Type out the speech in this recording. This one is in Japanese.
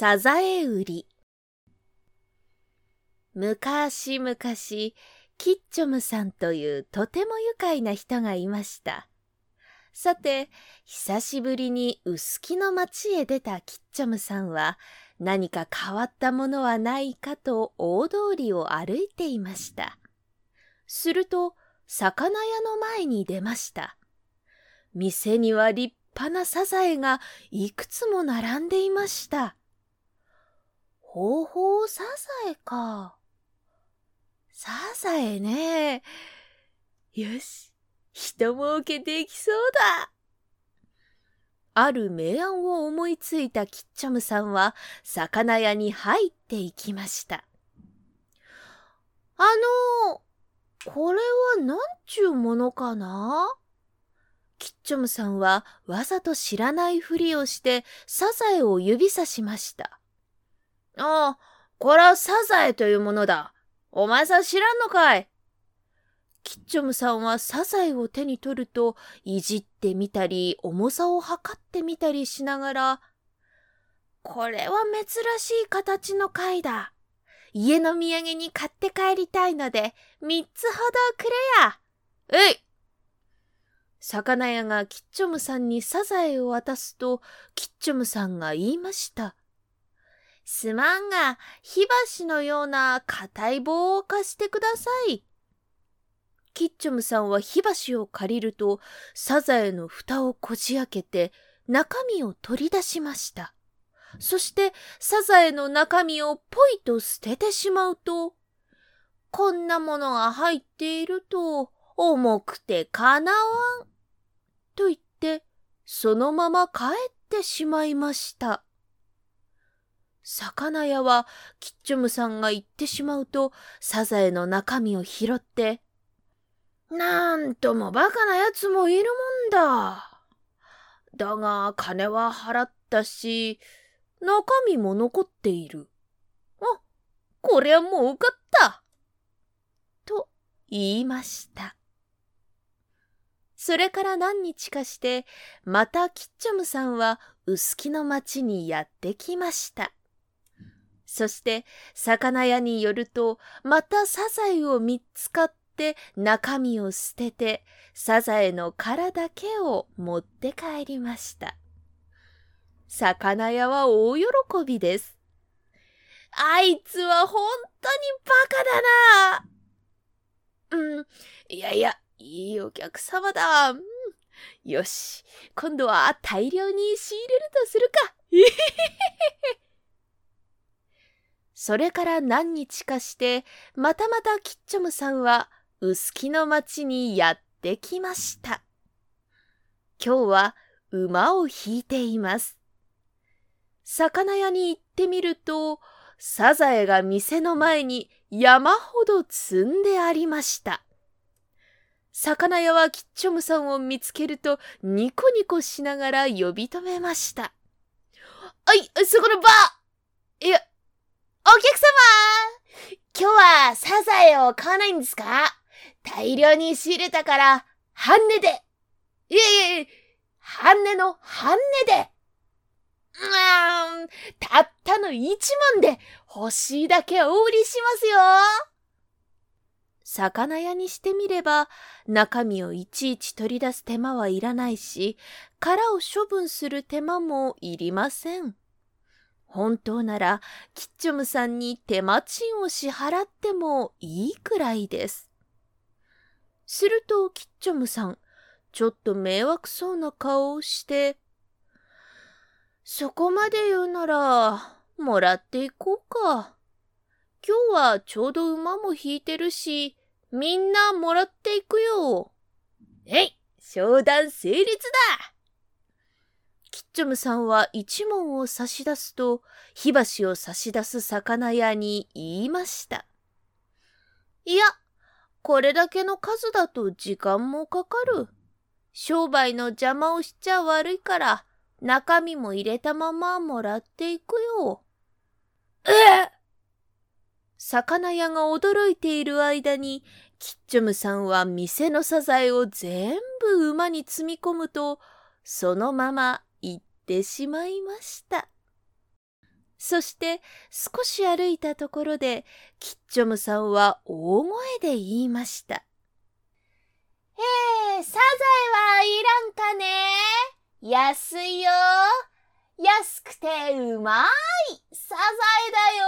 サザエ売り。昔々キッチョムさんというとても愉快な人がいました。さて久しぶりに薄木の町へ出たキッチョムさんは何か変わったものはないかと大通りを歩いていました。すると魚屋の前に出ました。店には立派なサザエがいくつも並んでいました。ほうほうサザエか。サザエね。よし、人儲けできそうだ。ある明暗を思いついたキッチョムさんは魚屋に入っていきました。あのこれは何ちゅうものかな？キッチョムさんはわざと知らないふりをしてサザエを指さしました。ああ、これはサザエというものだ。お前さん知らんのかい？キッチョムさんはサザエを手に取ると、いじってみたり、重さを測ってみたりしながら、これは珍しい形の貝だ。家の土産に買って帰りたいので、三つほどくれや。えい魚屋がキッチョムさんにサザエを渡すと、キッチョムさんが言いました。すまんが、火箸のような硬い棒を貸してください。キッチョムさんは火箸を借りると、サザエの蓋をこじ開けて、中身を取り出しました。そして、サザエの中身をポイと捨ててしまうと、こんなものが入っていると、重くてかなわん。と言って、そのまま帰ってしまいました。魚屋はキッチョムさんが言ってしまうとサザエの中身を拾って、なんともバカな奴もいるもんだ。だが金は払ったし、中身も残っている。あ、こりゃもう受かった。と言いました。それから何日かして、またキッチョムさんは薄木の町にやってきました。そして魚屋によるとまたサザエを三つ買って中身を捨ててサザエの殻だけを持って帰りました。魚屋は大喜びです。あいつは本当にバカだな。うん、いやいや、いいお客様だ。うん、よし、今度は大量に仕入れるとするか。それから何日かして、またまたキッチョムさんは、薄木の町にやってきました。今日は馬を引いています。魚屋に行ってみると、サザエが店の前に山ほど積んでありました。魚屋はキッチョムさんを見つけるとニコニコしながら呼び止めました。あい、そこのばいや、お客様サザエを買わないんですか？大量に仕入れたから、半値で。いえいえ、半値の半値で。うーん、たったの一万で欲しいだけお売りしますよ。魚屋にしてみれば、中身をいちいち取り出す手間はいらないし、殻を処分する手間もいりません。本当ならキッチョムさんに手間賃を支払ってもいいくらいです。するとキッチョムさん、ちょっと迷惑そうな顔をして、そこまで言うなら、もらっていこうか。今日はちょうど馬も引いてるし、みんなもらっていくよ。えい、商談成立だキッチョムさんは一問を差し出すと、火箸を差し出す魚屋に言いました。いや、これだけの数だと時間もかかる。商売の邪魔をしちゃ悪いから、中身も入れたままもらっていくよ。え？魚屋が驚いている間に、キッチョムさんは店のサザエを全部馬に積み込むと、そのままってしまいました。そして少し歩いたところで、キッチョムさんは大声で言いました。ええー、サザエはいらんかね安いよ安くてうまいサザエだよ